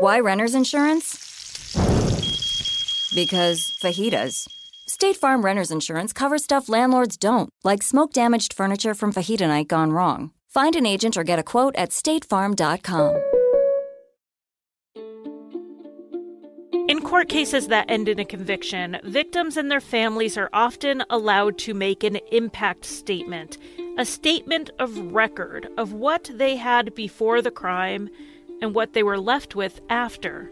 Why renter's insurance? Because fajitas. State Farm renter's insurance covers stuff landlords don't, like smoke damaged furniture from fajita night gone wrong. Find an agent or get a quote at statefarm.com. In court cases that end in a conviction, victims and their families are often allowed to make an impact statement, a statement of record of what they had before the crime and what they were left with after.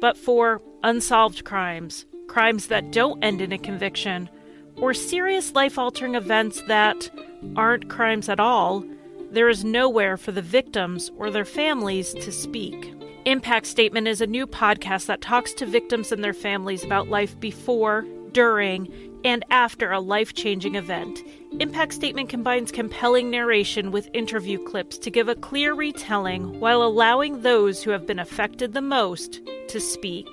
But for unsolved crimes, crimes that don't end in a conviction, or serious life altering events that aren't crimes at all, there is nowhere for the victims or their families to speak. Impact Statement is a new podcast that talks to victims and their families about life before, during, and after a life changing event. Impact Statement combines compelling narration with interview clips to give a clear retelling while allowing those who have been affected the most to speak.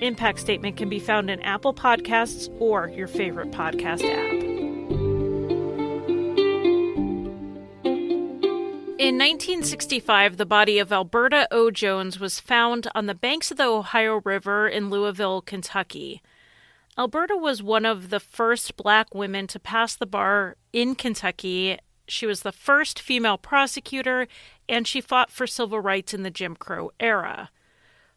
Impact Statement can be found in Apple Podcasts or your favorite podcast app. In 1965, the body of Alberta O. Jones was found on the banks of the Ohio River in Louisville, Kentucky. Alberta was one of the first black women to pass the bar in Kentucky. She was the first female prosecutor, and she fought for civil rights in the Jim Crow era.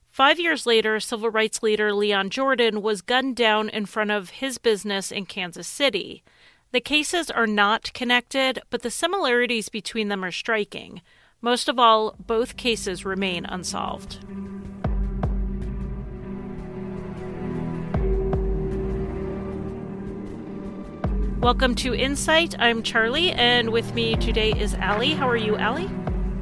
Five years later, civil rights leader Leon Jordan was gunned down in front of his business in Kansas City. The cases are not connected, but the similarities between them are striking. Most of all, both cases remain unsolved. Welcome to Insight. I'm Charlie, and with me today is Allie. How are you, Allie?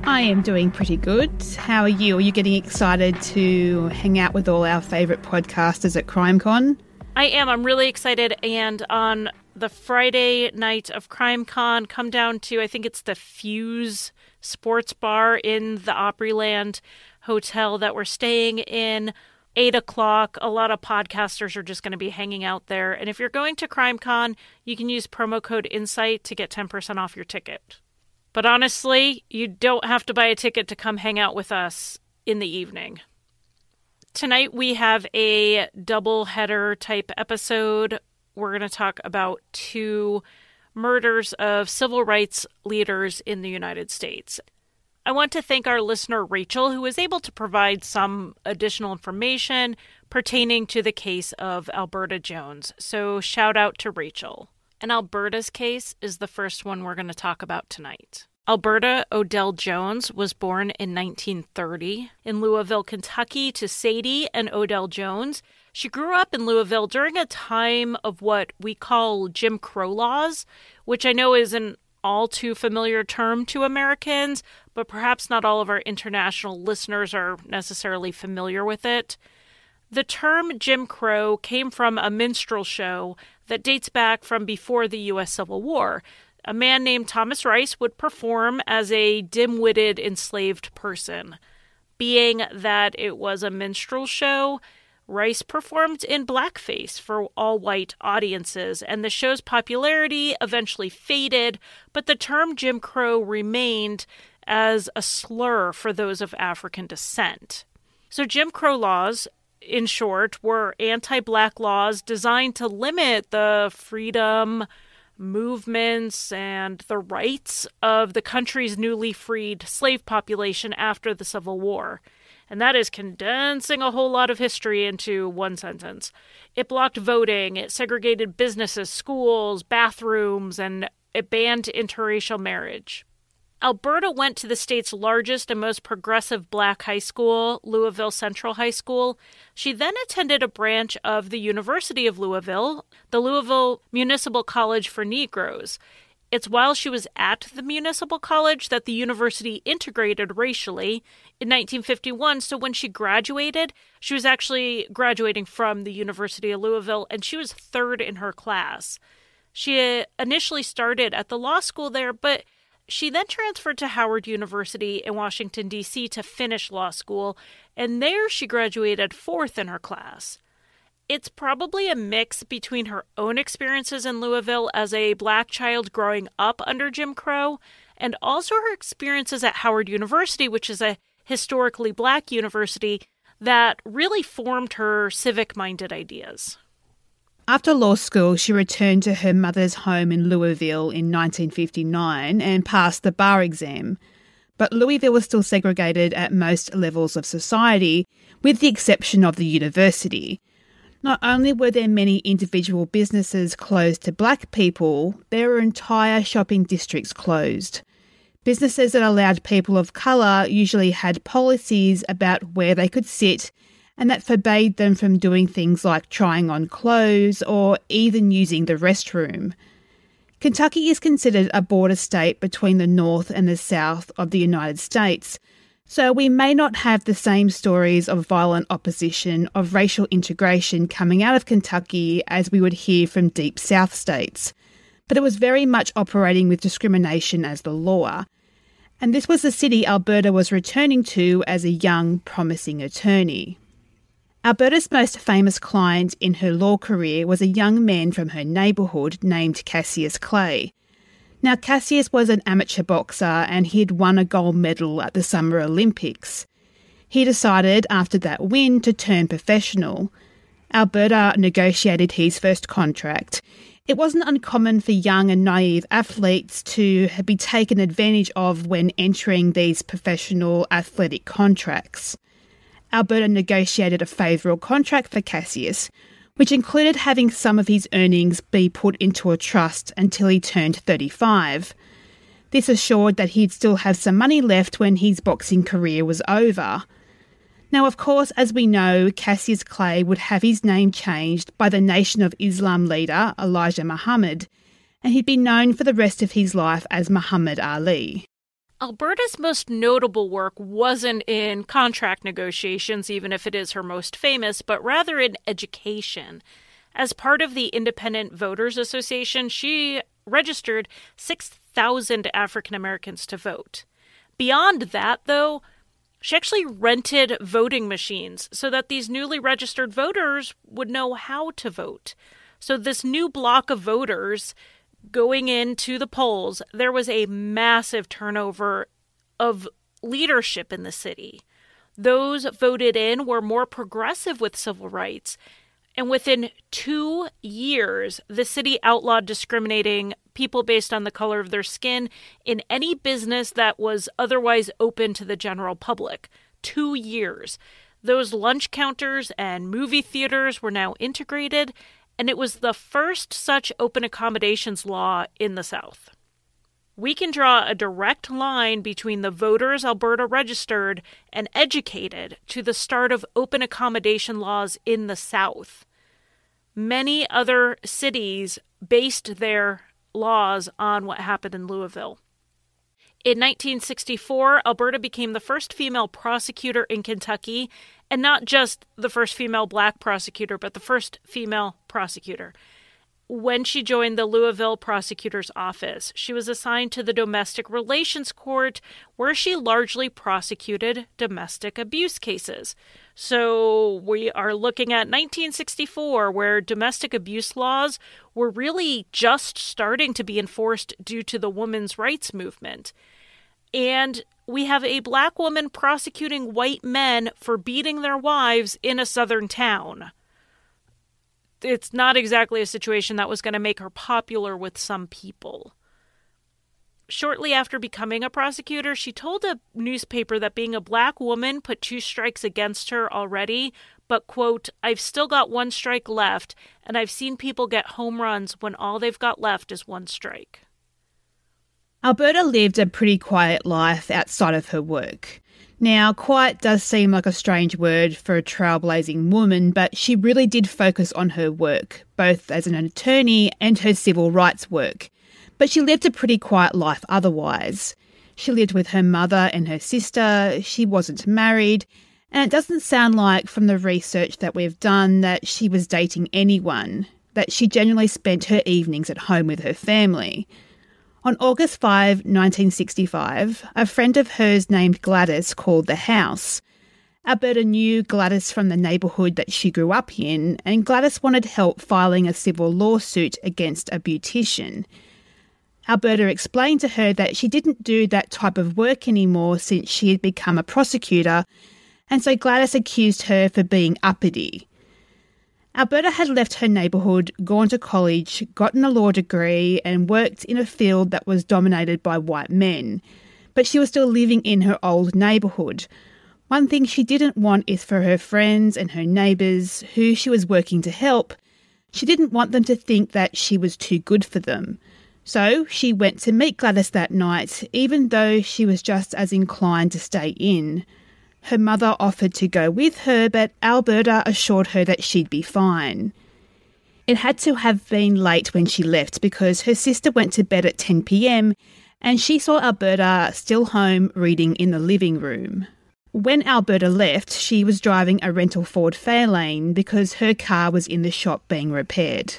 I am doing pretty good. How are you? Are you getting excited to hang out with all our favourite podcasters at CrimeCon? I am. I'm really excited. And on the Friday night of CrimeCon, come down to I think it's the Fuse Sports Bar in the Opryland Hotel that we're staying in. Eight o'clock. A lot of podcasters are just going to be hanging out there. And if you're going to CrimeCon, you can use promo code INSIGHT to get 10% off your ticket. But honestly, you don't have to buy a ticket to come hang out with us in the evening. Tonight we have a double header type episode we're going to talk about two murders of civil rights leaders in the United States. I want to thank our listener Rachel, who was able to provide some additional information pertaining to the case of Alberta Jones. So, shout out to Rachel. And Alberta's case is the first one we're going to talk about tonight. Alberta Odell Jones was born in 1930 in Louisville, Kentucky, to Sadie and Odell Jones. She grew up in Louisville during a time of what we call Jim Crow laws, which I know is an all too familiar term to Americans, but perhaps not all of our international listeners are necessarily familiar with it. The term Jim Crow came from a minstrel show that dates back from before the U.S. Civil War a man named Thomas Rice would perform as a dim witted enslaved person. Being that it was a minstrel show, Rice performed in blackface for all white audiences, and the show's popularity eventually faded, but the term Jim Crow remained as a slur for those of African descent. So, Jim Crow laws, in short, were anti black laws designed to limit the freedom, movements and the rights of the country's newly freed slave population after the Civil War. And that is condensing a whole lot of history into one sentence. It blocked voting, it segregated businesses, schools, bathrooms, and it banned interracial marriage. Alberta went to the state's largest and most progressive black high school, Louisville Central High School. She then attended a branch of the University of Louisville, the Louisville Municipal College for Negroes. It's while she was at the municipal college that the university integrated racially in 1951. So when she graduated, she was actually graduating from the University of Louisville and she was third in her class. She uh, initially started at the law school there, but she then transferred to Howard University in Washington, D.C. to finish law school, and there she graduated fourth in her class. It's probably a mix between her own experiences in Louisville as a black child growing up under Jim Crow and also her experiences at Howard University, which is a historically black university that really formed her civic minded ideas. After law school, she returned to her mother's home in Louisville in 1959 and passed the bar exam. But Louisville was still segregated at most levels of society, with the exception of the university. Not only were there many individual businesses closed to black people, there were entire shopping districts closed. Businesses that allowed people of colour usually had policies about where they could sit and that forbade them from doing things like trying on clothes or even using the restroom. Kentucky is considered a border state between the North and the South of the United States, so we may not have the same stories of violent opposition, of racial integration coming out of Kentucky as we would hear from deep South states. But it was very much operating with discrimination as the law. And this was the city Alberta was returning to as a young, promising attorney. Alberta's most famous client in her law career was a young man from her neighbourhood named Cassius Clay. Now, Cassius was an amateur boxer and he'd won a gold medal at the Summer Olympics. He decided after that win to turn professional. Alberta negotiated his first contract. It wasn't uncommon for young and naive athletes to be taken advantage of when entering these professional athletic contracts. Alberta negotiated a favourable contract for Cassius, which included having some of his earnings be put into a trust until he turned 35. This assured that he'd still have some money left when his boxing career was over. Now, of course, as we know, Cassius Clay would have his name changed by the Nation of Islam leader Elijah Muhammad, and he'd be known for the rest of his life as Muhammad Ali. Alberta's most notable work wasn't in contract negotiations, even if it is her most famous, but rather in education. As part of the Independent Voters Association, she registered 6,000 African Americans to vote. Beyond that, though, she actually rented voting machines so that these newly registered voters would know how to vote. So, this new block of voters going into the polls, there was a massive turnover of leadership in the city. Those voted in were more progressive with civil rights. And within two years, the city outlawed discriminating people based on the color of their skin in any business that was otherwise open to the general public. Two years. Those lunch counters and movie theaters were now integrated, and it was the first such open accommodations law in the South. We can draw a direct line between the voters Alberta registered and educated to the start of open accommodation laws in the South. Many other cities based their laws on what happened in Louisville. In 1964, Alberta became the first female prosecutor in Kentucky, and not just the first female black prosecutor, but the first female prosecutor. When she joined the Louisville prosecutor's office, she was assigned to the Domestic Relations Court, where she largely prosecuted domestic abuse cases. So we are looking at 1964, where domestic abuse laws were really just starting to be enforced due to the women's rights movement. And we have a black woman prosecuting white men for beating their wives in a southern town. It's not exactly a situation that was going to make her popular with some people shortly after becoming a prosecutor, she told a newspaper that being a black woman put two strikes against her already, but, quote, I've still got one strike left, and I've seen people get home runs when all they've got left is one strike. Alberta lived a pretty quiet life outside of her work. Now, quiet does seem like a strange word for a trailblazing woman, but she really did focus on her work, both as an attorney and her civil rights work. But she lived a pretty quiet life otherwise. She lived with her mother and her sister, she wasn't married, and it doesn't sound like from the research that we've done that she was dating anyone, that she generally spent her evenings at home with her family. On August 5, 1965, a friend of hers named Gladys called the house. Alberta knew Gladys from the neighbourhood that she grew up in, and Gladys wanted help filing a civil lawsuit against a beautician. Alberta explained to her that she didn't do that type of work anymore since she had become a prosecutor and so Gladys accused her for being uppity. Alberta had left her neighbourhood, gone to college, gotten a law degree, and worked in a field that was dominated by white men. But she was still living in her old neighbourhood. One thing she didn't want is for her friends and her neighbours, who she was working to help, she didn't want them to think that she was too good for them. So she went to meet Gladys that night, even though she was just as inclined to stay in. Her mother offered to go with her, but Alberta assured her that she'd be fine. It had to have been late when she left because her sister went to bed at 10 pm and she saw Alberta still home reading in the living room. When Alberta left, she was driving a rental Ford Fairlane because her car was in the shop being repaired.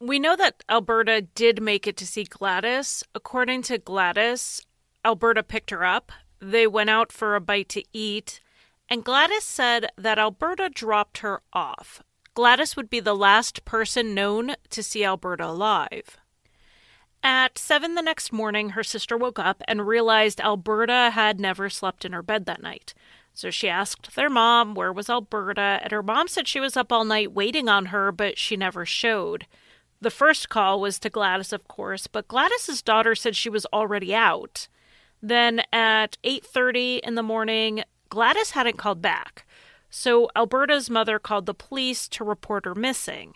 We know that Alberta did make it to see Gladys. According to Gladys, Alberta picked her up. They went out for a bite to eat, and Gladys said that Alberta dropped her off. Gladys would be the last person known to see Alberta alive. At seven the next morning, her sister woke up and realized Alberta had never slept in her bed that night. So she asked their mom, Where was Alberta? And her mom said she was up all night waiting on her, but she never showed. The first call was to Gladys, of course, but Gladys's daughter said she was already out. Then at 8:30 in the morning, Gladys hadn't called back. So Alberta's mother called the police to report her missing.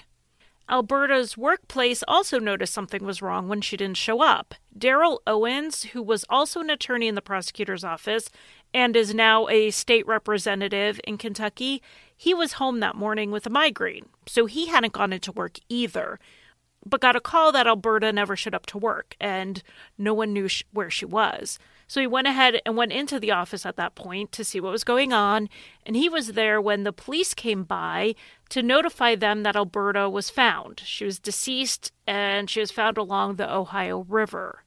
Alberta's workplace also noticed something was wrong when she didn't show up. Darryl Owens, who was also an attorney in the prosecutor's office and is now a state representative in Kentucky, he was home that morning with a migraine, so he hadn't gone into work either but got a call that Alberta never showed up to work and no one knew sh- where she was. So he went ahead and went into the office at that point to see what was going on, and he was there when the police came by to notify them that Alberta was found. She was deceased and she was found along the Ohio River.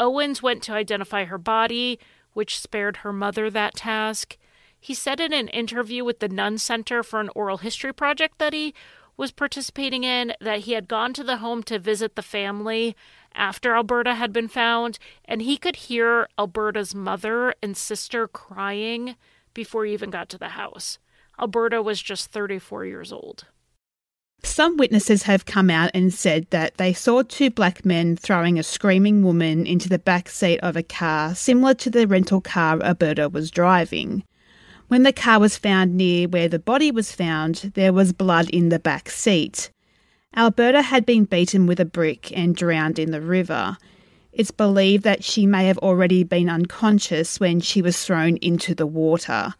Owens went to identify her body, which spared her mother that task. He said in an interview with the Nunn Center for an Oral History Project that he was participating in, that he had gone to the home to visit the family after Alberta had been found, and he could hear Alberta's mother and sister crying before he even got to the house. Alberta was just 34 years old. Some witnesses have come out and said that they saw two black men throwing a screaming woman into the back seat of a car similar to the rental car Alberta was driving. When the car was found near where the body was found, there was blood in the back seat. Alberta had been beaten with a brick and drowned in the river. It's believed that she may have already been unconscious when she was thrown into the water.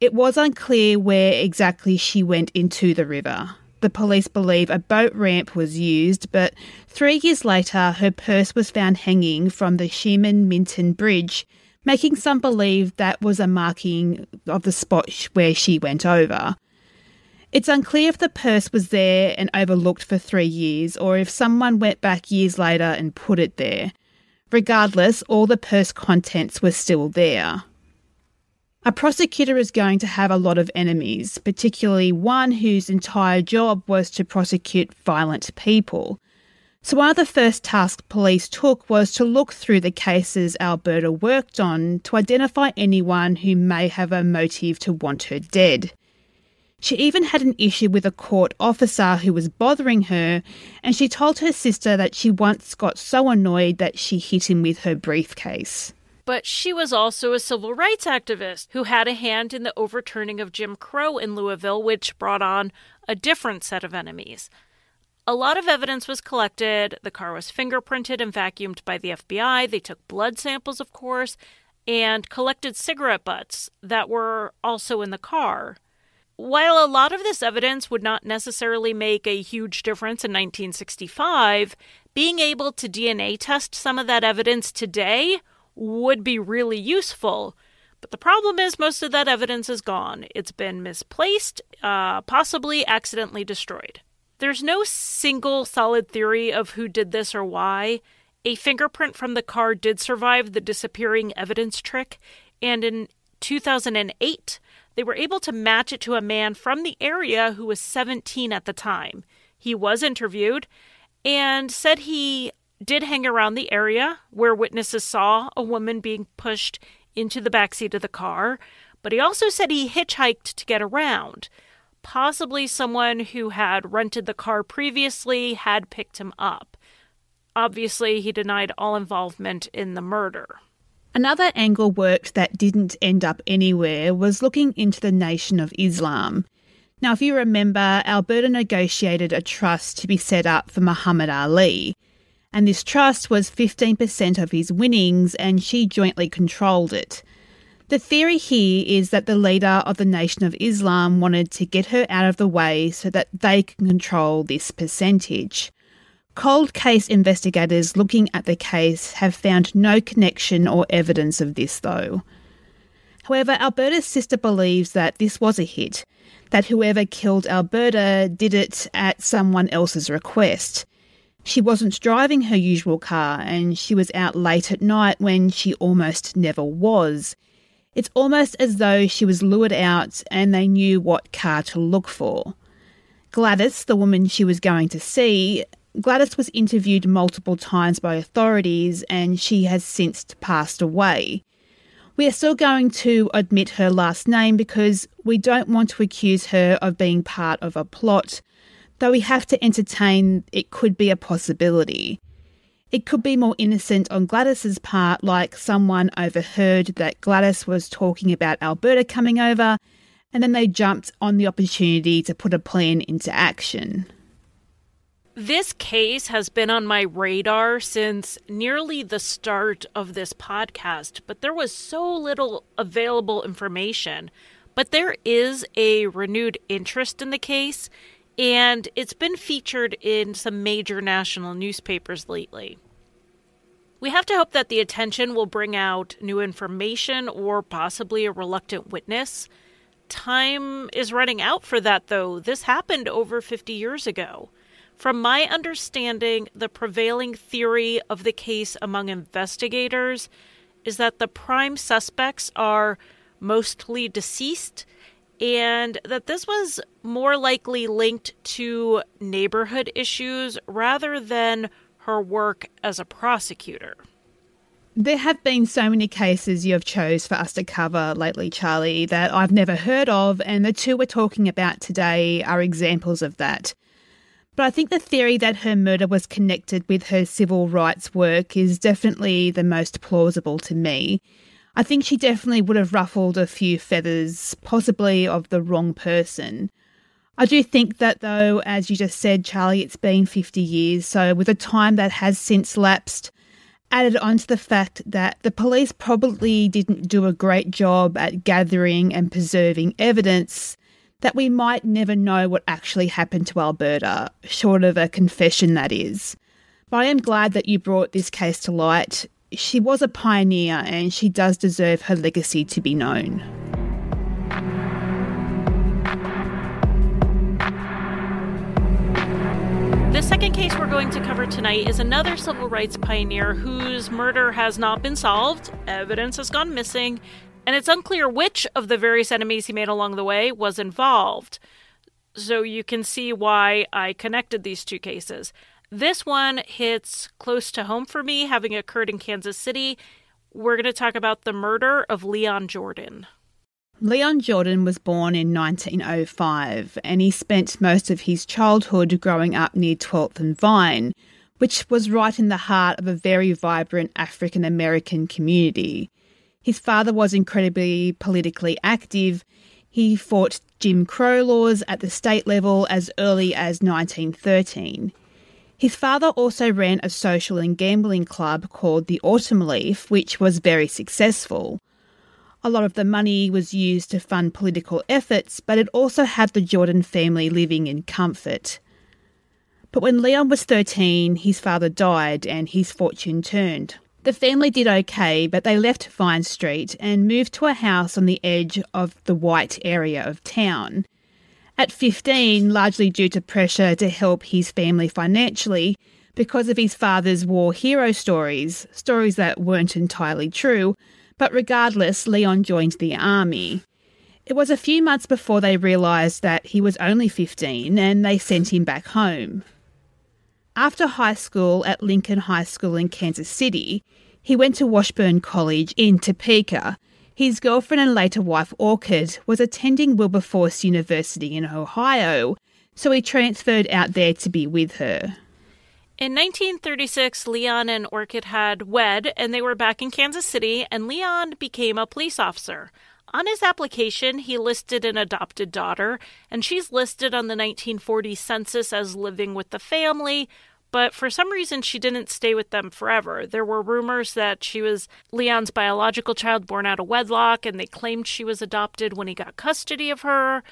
It was unclear where exactly she went into the river. The police believe a boat ramp was used, but three years later, her purse was found hanging from the Sherman Minton Bridge making some believe that was a marking of the spot where she went over. It's unclear if the purse was there and overlooked for three years or if someone went back years later and put it there. Regardless, all the purse contents were still there. A prosecutor is going to have a lot of enemies, particularly one whose entire job was to prosecute violent people. So, one of the first tasks police took was to look through the cases Alberta worked on to identify anyone who may have a motive to want her dead. She even had an issue with a court officer who was bothering her, and she told her sister that she once got so annoyed that she hit him with her briefcase. But she was also a civil rights activist who had a hand in the overturning of Jim Crow in Louisville, which brought on a different set of enemies. A lot of evidence was collected. The car was fingerprinted and vacuumed by the FBI. They took blood samples, of course, and collected cigarette butts that were also in the car. While a lot of this evidence would not necessarily make a huge difference in 1965, being able to DNA test some of that evidence today would be really useful. But the problem is, most of that evidence is gone. It's been misplaced, uh, possibly accidentally destroyed. There's no single solid theory of who did this or why. A fingerprint from the car did survive the disappearing evidence trick, and in 2008, they were able to match it to a man from the area who was 17 at the time. He was interviewed and said he did hang around the area where witnesses saw a woman being pushed into the back seat of the car, but he also said he hitchhiked to get around. Possibly someone who had rented the car previously had picked him up. Obviously, he denied all involvement in the murder. Another angle worked that didn't end up anywhere was looking into the Nation of Islam. Now, if you remember, Alberta negotiated a trust to be set up for Muhammad Ali, and this trust was 15% of his winnings, and she jointly controlled it. The theory here is that the leader of the Nation of Islam wanted to get her out of the way so that they can control this percentage. Cold case investigators looking at the case have found no connection or evidence of this, though. However, Alberta's sister believes that this was a hit, that whoever killed Alberta did it at someone else's request. She wasn't driving her usual car and she was out late at night when she almost never was. It's almost as though she was lured out and they knew what car to look for. Gladys, the woman she was going to see, Gladys was interviewed multiple times by authorities and she has since passed away. We are still going to admit her last name because we don't want to accuse her of being part of a plot, though we have to entertain it could be a possibility. It could be more innocent on Gladys's part, like someone overheard that Gladys was talking about Alberta coming over, and then they jumped on the opportunity to put a plan into action. This case has been on my radar since nearly the start of this podcast, but there was so little available information. But there is a renewed interest in the case, and it's been featured in some major national newspapers lately. We have to hope that the attention will bring out new information or possibly a reluctant witness. Time is running out for that, though. This happened over 50 years ago. From my understanding, the prevailing theory of the case among investigators is that the prime suspects are mostly deceased and that this was more likely linked to neighborhood issues rather than her work as a prosecutor. There have been so many cases you have chose for us to cover lately, Charlie, that I've never heard of, and the two we're talking about today are examples of that. But I think the theory that her murder was connected with her civil rights work is definitely the most plausible to me. I think she definitely would have ruffled a few feathers, possibly of the wrong person. I do think that, though, as you just said, Charlie, it's been 50 years, so with the time that has since lapsed, added on to the fact that the police probably didn't do a great job at gathering and preserving evidence, that we might never know what actually happened to Alberta, short of a confession, that is. But I am glad that you brought this case to light. She was a pioneer and she does deserve her legacy to be known. The second case we're going to cover tonight is another civil rights pioneer whose murder has not been solved, evidence has gone missing, and it's unclear which of the various enemies he made along the way was involved. So you can see why I connected these two cases. This one hits close to home for me, having occurred in Kansas City. We're going to talk about the murder of Leon Jordan. Leon Jordan was born in 1905 and he spent most of his childhood growing up near 12th and Vine, which was right in the heart of a very vibrant African American community. His father was incredibly politically active. He fought Jim Crow laws at the state level as early as 1913. His father also ran a social and gambling club called the Autumn Leaf, which was very successful. A lot of the money was used to fund political efforts, but it also had the Jordan family living in comfort. But when Leon was 13, his father died and his fortune turned. The family did okay, but they left Vine Street and moved to a house on the edge of the white area of town. At 15, largely due to pressure to help his family financially, because of his father's war hero stories, stories that weren't entirely true, but regardless, Leon joined the army. It was a few months before they realised that he was only 15 and they sent him back home. After high school at Lincoln High School in Kansas City, he went to Washburn College in Topeka. His girlfriend and later wife, Orchid, was attending Wilberforce University in Ohio, so he transferred out there to be with her. In 1936, Leon and Orchid had wed, and they were back in Kansas City, and Leon became a police officer. On his application, he listed an adopted daughter, and she's listed on the 1940 census as living with the family, but for some reason she didn't stay with them forever. There were rumors that she was Leon's biological child born out of wedlock, and they claimed she was adopted when he got custody of her.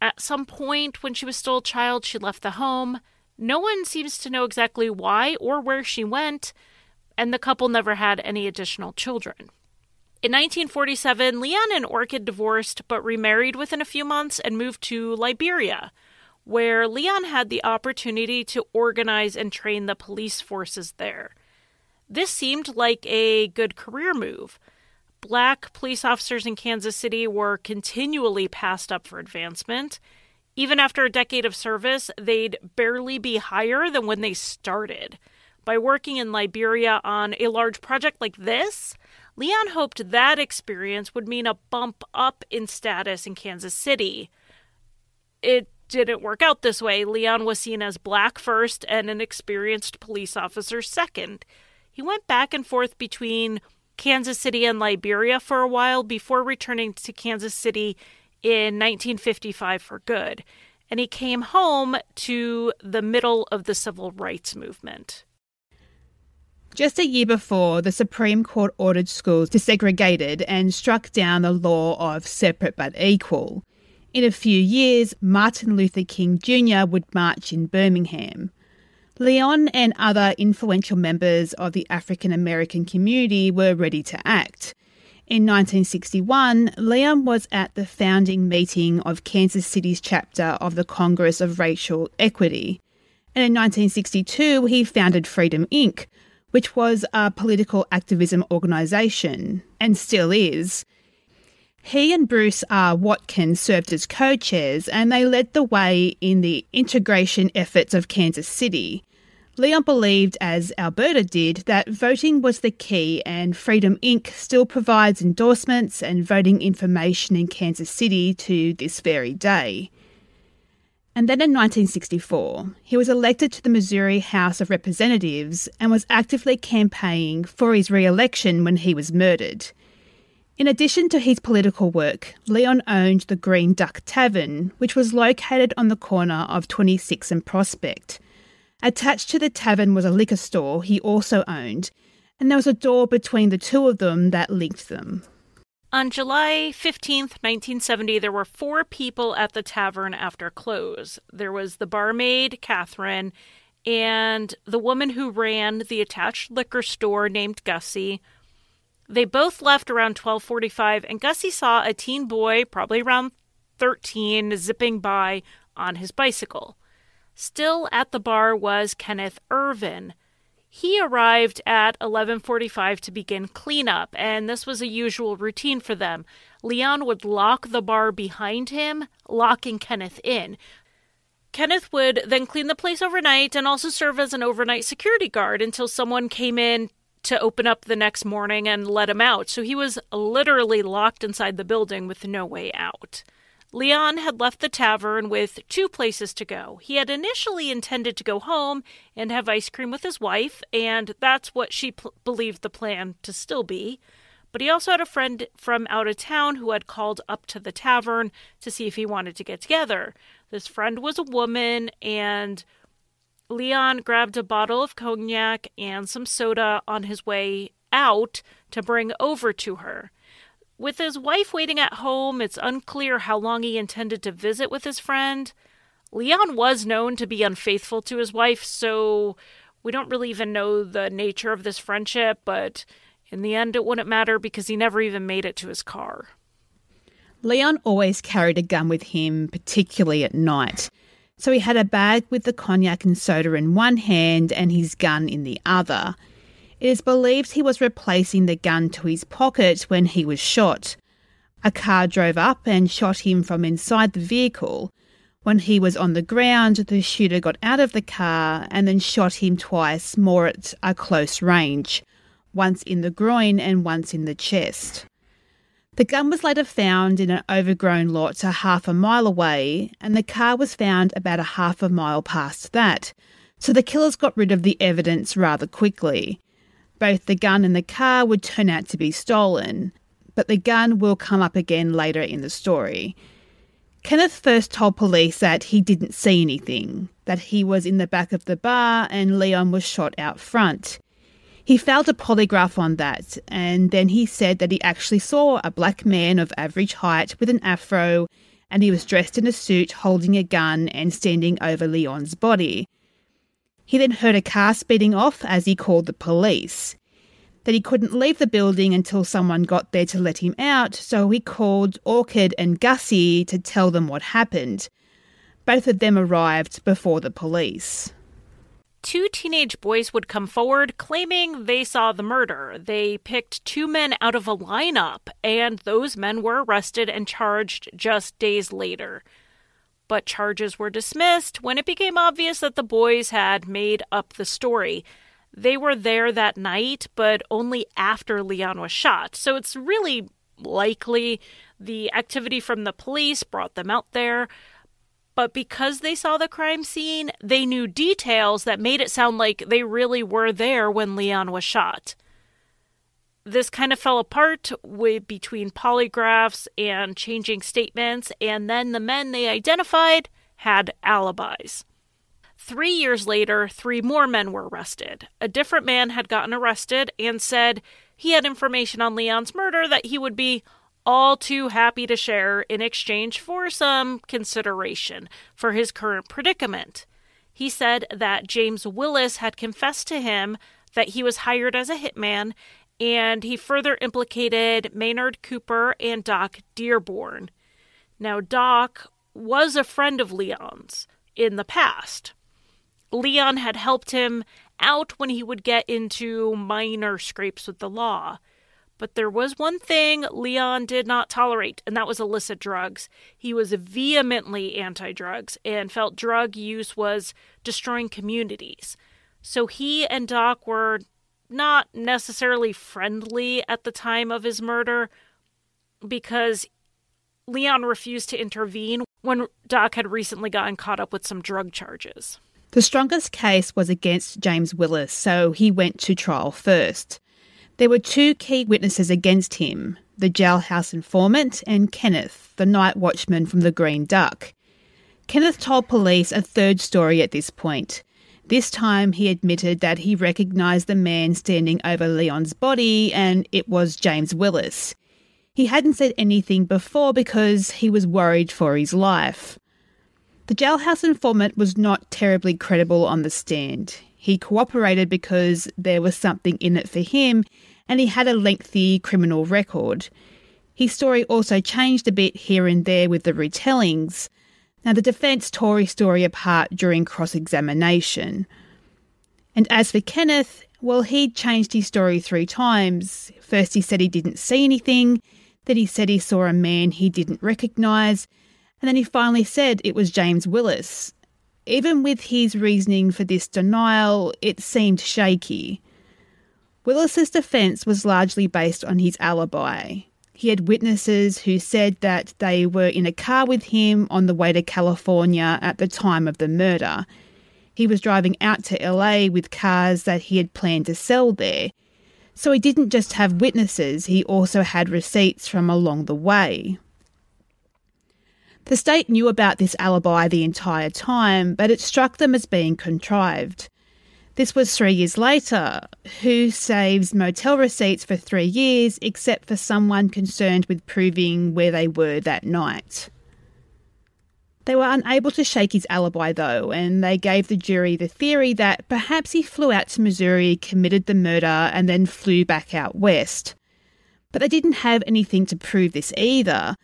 At some point, when she was still a child, she left the home. No one seems to know exactly why or where she went, and the couple never had any additional children. In 1947, Leon and Orchid divorced but remarried within a few months and moved to Liberia where Leon had the opportunity to organize and train the police forces there. This seemed like a good career move. Black police officers in Kansas City were continually passed up for advancement. Even after a decade of service, they'd barely be higher than when they started. By working in Liberia on a large project like this, Leon hoped that experience would mean a bump up in status in Kansas City. It didn't work out this way. Leon was seen as black first and an experienced police officer second. He went back and forth between Kansas City and Liberia for a while before returning to Kansas City in 1955 for good. And he came home to the middle of the civil rights movement. Just a year before, the Supreme Court ordered schools desegregated and struck down the law of separate but equal. In a few years, Martin Luther King Jr. would march in Birmingham. Leon and other influential members of the African American community were ready to act. In 1961, Leon was at the founding meeting of Kansas City's chapter of the Congress of Racial Equity. And in 1962, he founded Freedom Inc., which was a political activism organisation, and still is. He and Bruce R. Watkins served as co chairs and they led the way in the integration efforts of Kansas City. Leon believed, as Alberta did, that voting was the key, and Freedom Inc. still provides endorsements and voting information in Kansas City to this very day. And then in 1964, he was elected to the Missouri House of Representatives and was actively campaigning for his re election when he was murdered. In addition to his political work, Leon owned the Green Duck Tavern, which was located on the corner of 26 and Prospect. Attached to the tavern was a liquor store he also owned, and there was a door between the two of them that linked them. On July 15th, 1970, there were four people at the tavern after close. There was the barmaid, Catherine, and the woman who ran the attached liquor store named Gussie, they both left around 12:45 and Gussie saw a teen boy, probably around 13, zipping by on his bicycle. Still at the bar was Kenneth Irvin. He arrived at 11:45 to begin cleanup, and this was a usual routine for them. Leon would lock the bar behind him, locking Kenneth in. Kenneth would then clean the place overnight and also serve as an overnight security guard until someone came in to open up the next morning and let him out. So he was literally locked inside the building with no way out. Leon had left the tavern with two places to go. He had initially intended to go home and have ice cream with his wife, and that's what she p- believed the plan to still be. But he also had a friend from out of town who had called up to the tavern to see if he wanted to get together. This friend was a woman, and Leon grabbed a bottle of cognac and some soda on his way out to bring over to her. With his wife waiting at home, it's unclear how long he intended to visit with his friend. Leon was known to be unfaithful to his wife, so we don't really even know the nature of this friendship, but in the end, it wouldn't matter because he never even made it to his car. Leon always carried a gun with him, particularly at night. So he had a bag with the cognac and soda in one hand and his gun in the other. It is believed he was replacing the gun to his pocket when he was shot. A car drove up and shot him from inside the vehicle. When he was on the ground, the shooter got out of the car and then shot him twice, more at a close range, once in the groin and once in the chest. The gun was later found in an overgrown lot a half a mile away, and the car was found about a half a mile past that. So the killers got rid of the evidence rather quickly. Both the gun and the car would turn out to be stolen, but the gun will come up again later in the story. Kenneth first told police that he didn't see anything, that he was in the back of the bar and Leon was shot out front. He failed a polygraph on that, and then he said that he actually saw a black man of average height with an afro, and he was dressed in a suit holding a gun and standing over Leon's body. He then heard a car speeding off as he called the police. That he couldn't leave the building until someone got there to let him out, so he called Orchid and Gussie to tell them what happened. Both of them arrived before the police two teenage boys would come forward claiming they saw the murder. They picked two men out of a lineup, and those men were arrested and charged just days later. But charges were dismissed when it became obvious that the boys had made up the story. They were there that night, but only after Leon was shot, so it's really likely the activity from the police brought them out there. But because they saw the crime scene, they knew details that made it sound like they really were there when Leon was shot. This kind of fell apart with, between polygraphs and changing statements, and then the men they identified had alibis. Three years later, three more men were arrested. A different man had gotten arrested and said he had information on Leon's murder that he would be all too happy to share in exchange for some consideration for his current predicament. He said that James Willis had confessed to him that he was hired as a hitman, and he further implicated Maynard Cooper and Doc Dearborn. Now, Doc was a friend of Leon's in the past. Leon had helped him out when he would get into minor scrapes with the law. But there was one thing Leon did not tolerate, and that was illicit drugs. He was vehemently anti drugs and felt drug use was destroying communities. So he and Doc were not necessarily friendly at the time of his murder because Leon refused to intervene when Doc had recently gotten caught up with some drug charges. The strongest case was against James Willis, so he went to trial first. There were two key witnesses against him the jailhouse informant and Kenneth, the night watchman from the Green Duck. Kenneth told police a third story at this point. This time he admitted that he recognised the man standing over Leon's body and it was James Willis. He hadn't said anything before because he was worried for his life. The jailhouse informant was not terribly credible on the stand. He cooperated because there was something in it for him and he had a lengthy criminal record. His story also changed a bit here and there with the retellings. Now, the defence tore his story apart during cross examination. And as for Kenneth, well, he'd changed his story three times. First, he said he didn't see anything, then, he said he saw a man he didn't recognise, and then he finally said it was James Willis. Even with his reasoning for this denial, it seemed shaky. Willis's defence was largely based on his alibi. He had witnesses who said that they were in a car with him on the way to California at the time of the murder. He was driving out to LA with cars that he had planned to sell there. So he didn't just have witnesses, he also had receipts from along the way. The state knew about this alibi the entire time, but it struck them as being contrived. This was three years later. Who saves motel receipts for three years except for someone concerned with proving where they were that night? They were unable to shake his alibi, though, and they gave the jury the theory that perhaps he flew out to Missouri, committed the murder, and then flew back out west. But they didn't have anything to prove this either.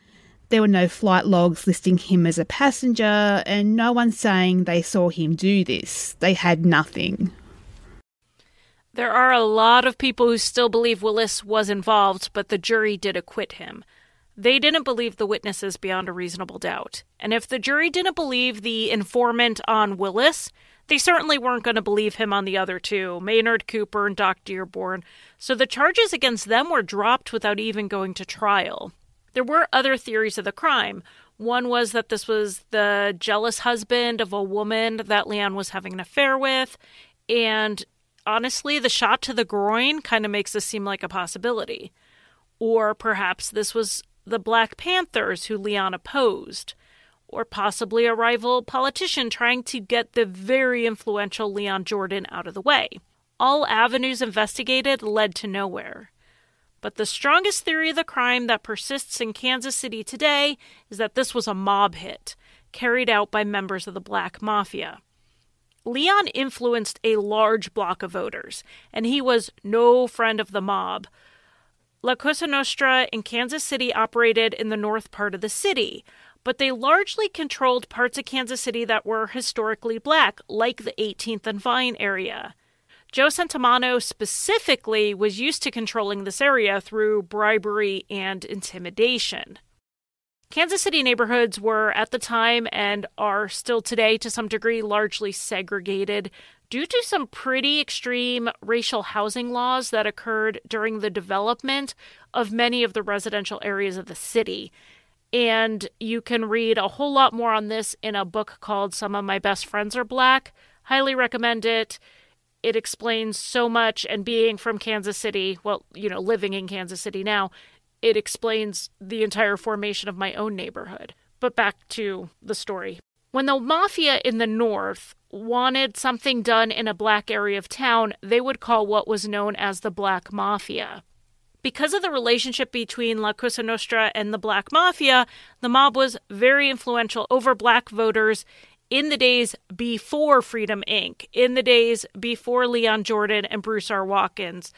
There were no flight logs listing him as a passenger, and no one saying they saw him do this. They had nothing. There are a lot of people who still believe Willis was involved, but the jury did acquit him. They didn't believe the witnesses beyond a reasonable doubt. And if the jury didn't believe the informant on Willis, they certainly weren't going to believe him on the other two, Maynard Cooper and Doc Dearborn. So the charges against them were dropped without even going to trial. There were other theories of the crime. One was that this was the jealous husband of a woman that Leon was having an affair with. And honestly, the shot to the groin kind of makes this seem like a possibility. Or perhaps this was the Black Panthers who Leon opposed. Or possibly a rival politician trying to get the very influential Leon Jordan out of the way. All avenues investigated led to nowhere. But the strongest theory of the crime that persists in Kansas City today is that this was a mob hit carried out by members of the Black Mafia. Leon influenced a large block of voters, and he was no friend of the mob. La Cosa Nostra in Kansas City operated in the north part of the city, but they largely controlled parts of Kansas City that were historically black, like the 18th and Vine area. Joe Centimano specifically was used to controlling this area through bribery and intimidation. Kansas City neighborhoods were at the time and are still today to some degree largely segregated due to some pretty extreme racial housing laws that occurred during the development of many of the residential areas of the city. And you can read a whole lot more on this in a book called Some of My Best Friends Are Black. Highly recommend it it explains so much and being from Kansas City, well, you know, living in Kansas City now, it explains the entire formation of my own neighborhood. But back to the story. When the mafia in the north wanted something done in a black area of town, they would call what was known as the Black Mafia. Because of the relationship between La Cosa Nostra and the Black Mafia, the mob was very influential over black voters in the days before Freedom Inc., in the days before Leon Jordan and Bruce R. Watkins,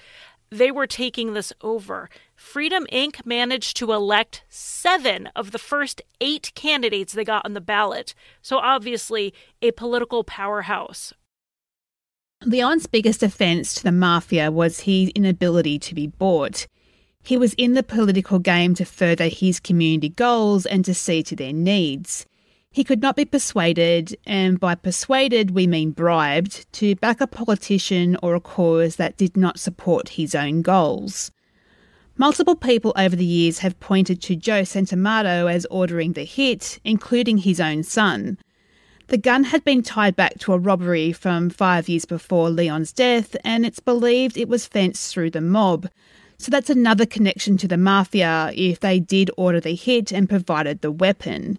they were taking this over. Freedom Inc. managed to elect seven of the first eight candidates they got on the ballot. So, obviously, a political powerhouse. Leon's biggest offence to the mafia was his inability to be bought. He was in the political game to further his community goals and to see to their needs. He could not be persuaded, and by persuaded we mean bribed, to back a politician or a cause that did not support his own goals. Multiple people over the years have pointed to Joe Centimano as ordering the hit, including his own son. The gun had been tied back to a robbery from five years before Leon's death, and it's believed it was fenced through the mob. So that's another connection to the mafia if they did order the hit and provided the weapon.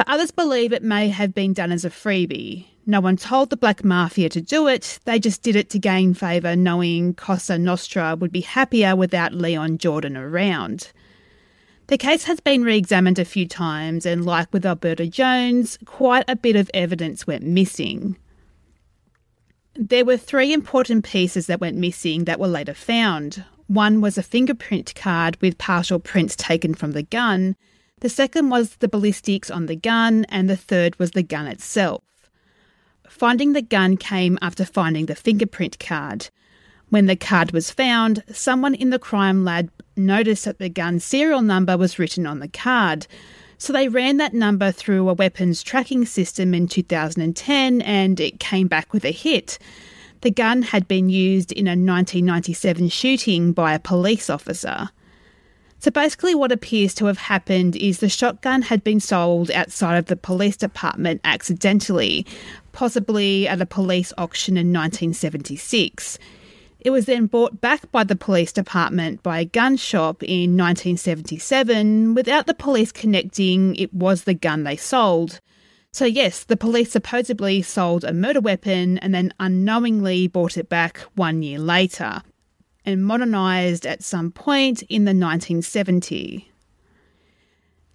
But others believe it may have been done as a freebie. No one told the Black Mafia to do it, they just did it to gain favour, knowing Cosa Nostra would be happier without Leon Jordan around. The case has been re examined a few times, and like with Alberta Jones, quite a bit of evidence went missing. There were three important pieces that went missing that were later found. One was a fingerprint card with partial prints taken from the gun, the second was the ballistics on the gun, and the third was the gun itself. Finding the gun came after finding the fingerprint card. When the card was found, someone in the crime lab noticed that the gun serial number was written on the card. So they ran that number through a weapons tracking system in 2010 and it came back with a hit. The gun had been used in a 1997 shooting by a police officer. So basically, what appears to have happened is the shotgun had been sold outside of the police department accidentally, possibly at a police auction in 1976. It was then bought back by the police department by a gun shop in 1977 without the police connecting it was the gun they sold. So, yes, the police supposedly sold a murder weapon and then unknowingly bought it back one year later and modernised at some point in the 1970s.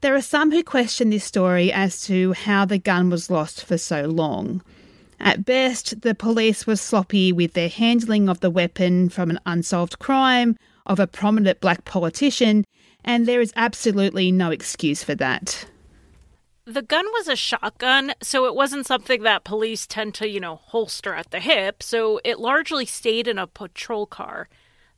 There are some who question this story as to how the gun was lost for so long. At best, the police were sloppy with their handling of the weapon from an unsolved crime of a prominent black politician, and there is absolutely no excuse for that. The gun was a shotgun, so it wasn't something that police tend to, you know, holster at the hip, so it largely stayed in a patrol car.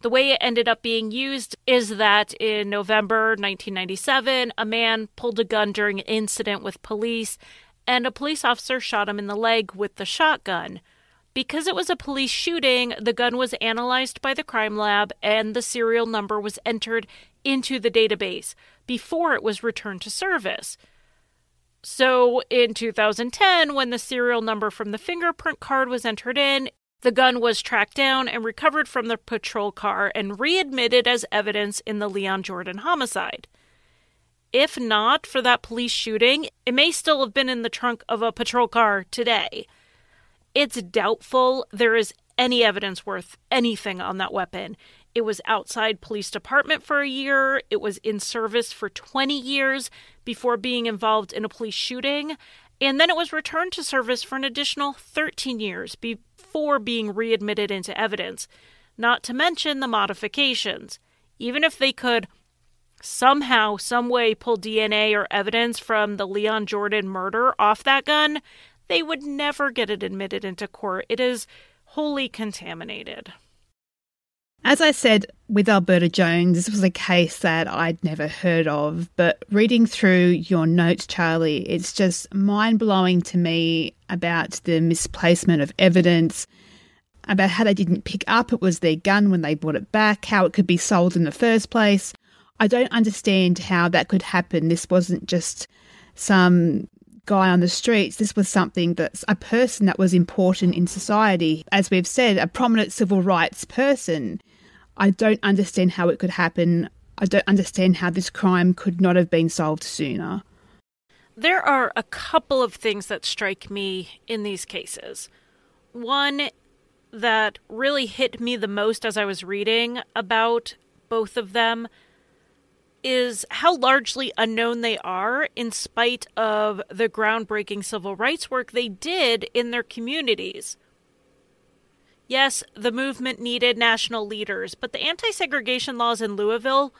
The way it ended up being used is that in November 1997, a man pulled a gun during an incident with police, and a police officer shot him in the leg with the shotgun. Because it was a police shooting, the gun was analyzed by the crime lab and the serial number was entered into the database. before it was returned to service. So in 2010, when the serial number from the fingerprint card was entered in, the gun was tracked down and recovered from the patrol car and readmitted as evidence in the Leon Jordan homicide. If not for that police shooting, it may still have been in the trunk of a patrol car today. It's doubtful there is any evidence worth anything on that weapon. It was outside police department for a year. It was in service for 20 years before being involved in a police shooting. And then it was returned to service for an additional 13 years before being readmitted into evidence. Not to mention the modifications. Even if they could somehow, some way pull DNA or evidence from the Leon Jordan murder off that gun, they would never get it admitted into court. It is wholly contaminated. As I said with Alberta Jones, this was a case that I'd never heard of, but reading through your notes, Charlie, it's just mind blowing to me about the misplacement of evidence, about how they didn't pick up it was their gun when they brought it back, how it could be sold in the first place. I don't understand how that could happen. This wasn't just some guy on the streets. This was something that's a person that was important in society. As we've said, a prominent civil rights person. I don't understand how it could happen. I don't understand how this crime could not have been solved sooner. There are a couple of things that strike me in these cases. One that really hit me the most as I was reading about both of them is how largely unknown they are in spite of the groundbreaking civil rights work they did in their communities. Yes, the movement needed national leaders, but the anti segregation laws in Louisville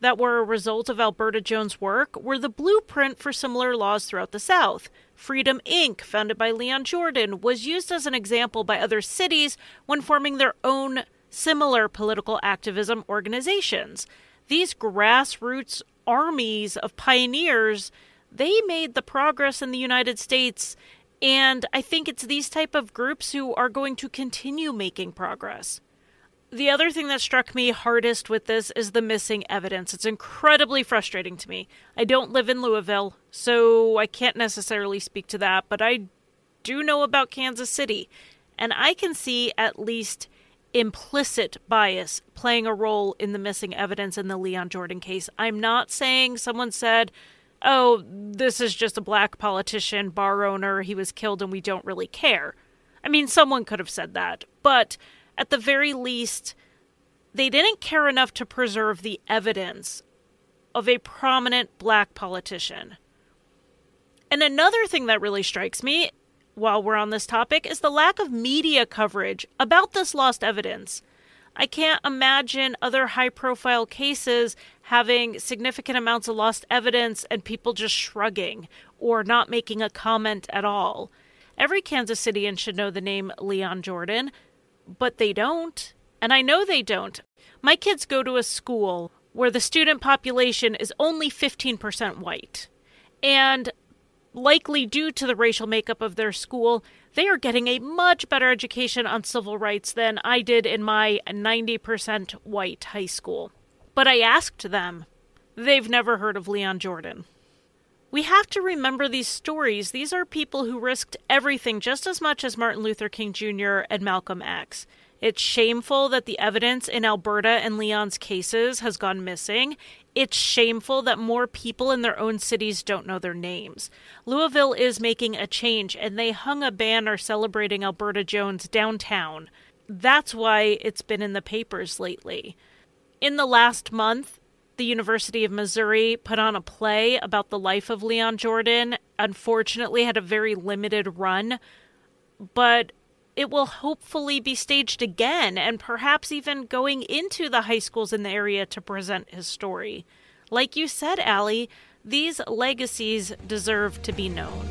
that were a result of Alberta Jones' work were the blueprint for similar laws throughout the South. Freedom Inc., founded by Leon Jordan, was used as an example by other cities when forming their own similar political activism organizations these grassroots armies of pioneers, they made the progress in the United States. And I think it's these type of groups who are going to continue making progress. The other thing that struck me hardest with this is the missing evidence. It's incredibly frustrating to me. I don't live in Louisville, so I can't necessarily speak to that, but I do know about Kansas City, and I can see at least implicit bias playing a role in the missing evidence in the Leon Jordan case. I'm not saying someone said, oh, this is just a black politician, bar owner, he was killed and we don't really care. I mean, someone could have said that, but at the very least, they didn't care enough to preserve the evidence of a prominent black politician. And another thing that really strikes me while we're on this topic is the lack of media coverage about this lost evidence. I can't imagine other high profile cases having significant amounts of lost evidence and people just shrugging or not making a comment at all. Every Kansas Cityan should know the name Leon Jordan, but they don't. And I know they don't. My kids go to a school where the student population is only 15% white. And likely due to the racial makeup of their school, they are getting a much better education on civil rights than I did in my 90% white high school. But I asked them. They've never heard of Leon Jordan. We have to remember these stories. These are people who risked everything just as much as Martin Luther King Jr. and Malcolm X. It's shameful that the evidence in Alberta and Leon's cases has gone missing. It's shameful that more people in their own cities don't know their names. Louisville is making a change, and they hung a banner celebrating Alberta Jones downtown. That's why it's been in the papers lately. In the last month, the University of Missouri put on a play about the life of Leon Jordan. Unfortunately, had a very limited run, but it will hopefully be staged again and perhaps even going into the high schools in the area to present his story. Like you said, Allie, these legacies deserve to be known.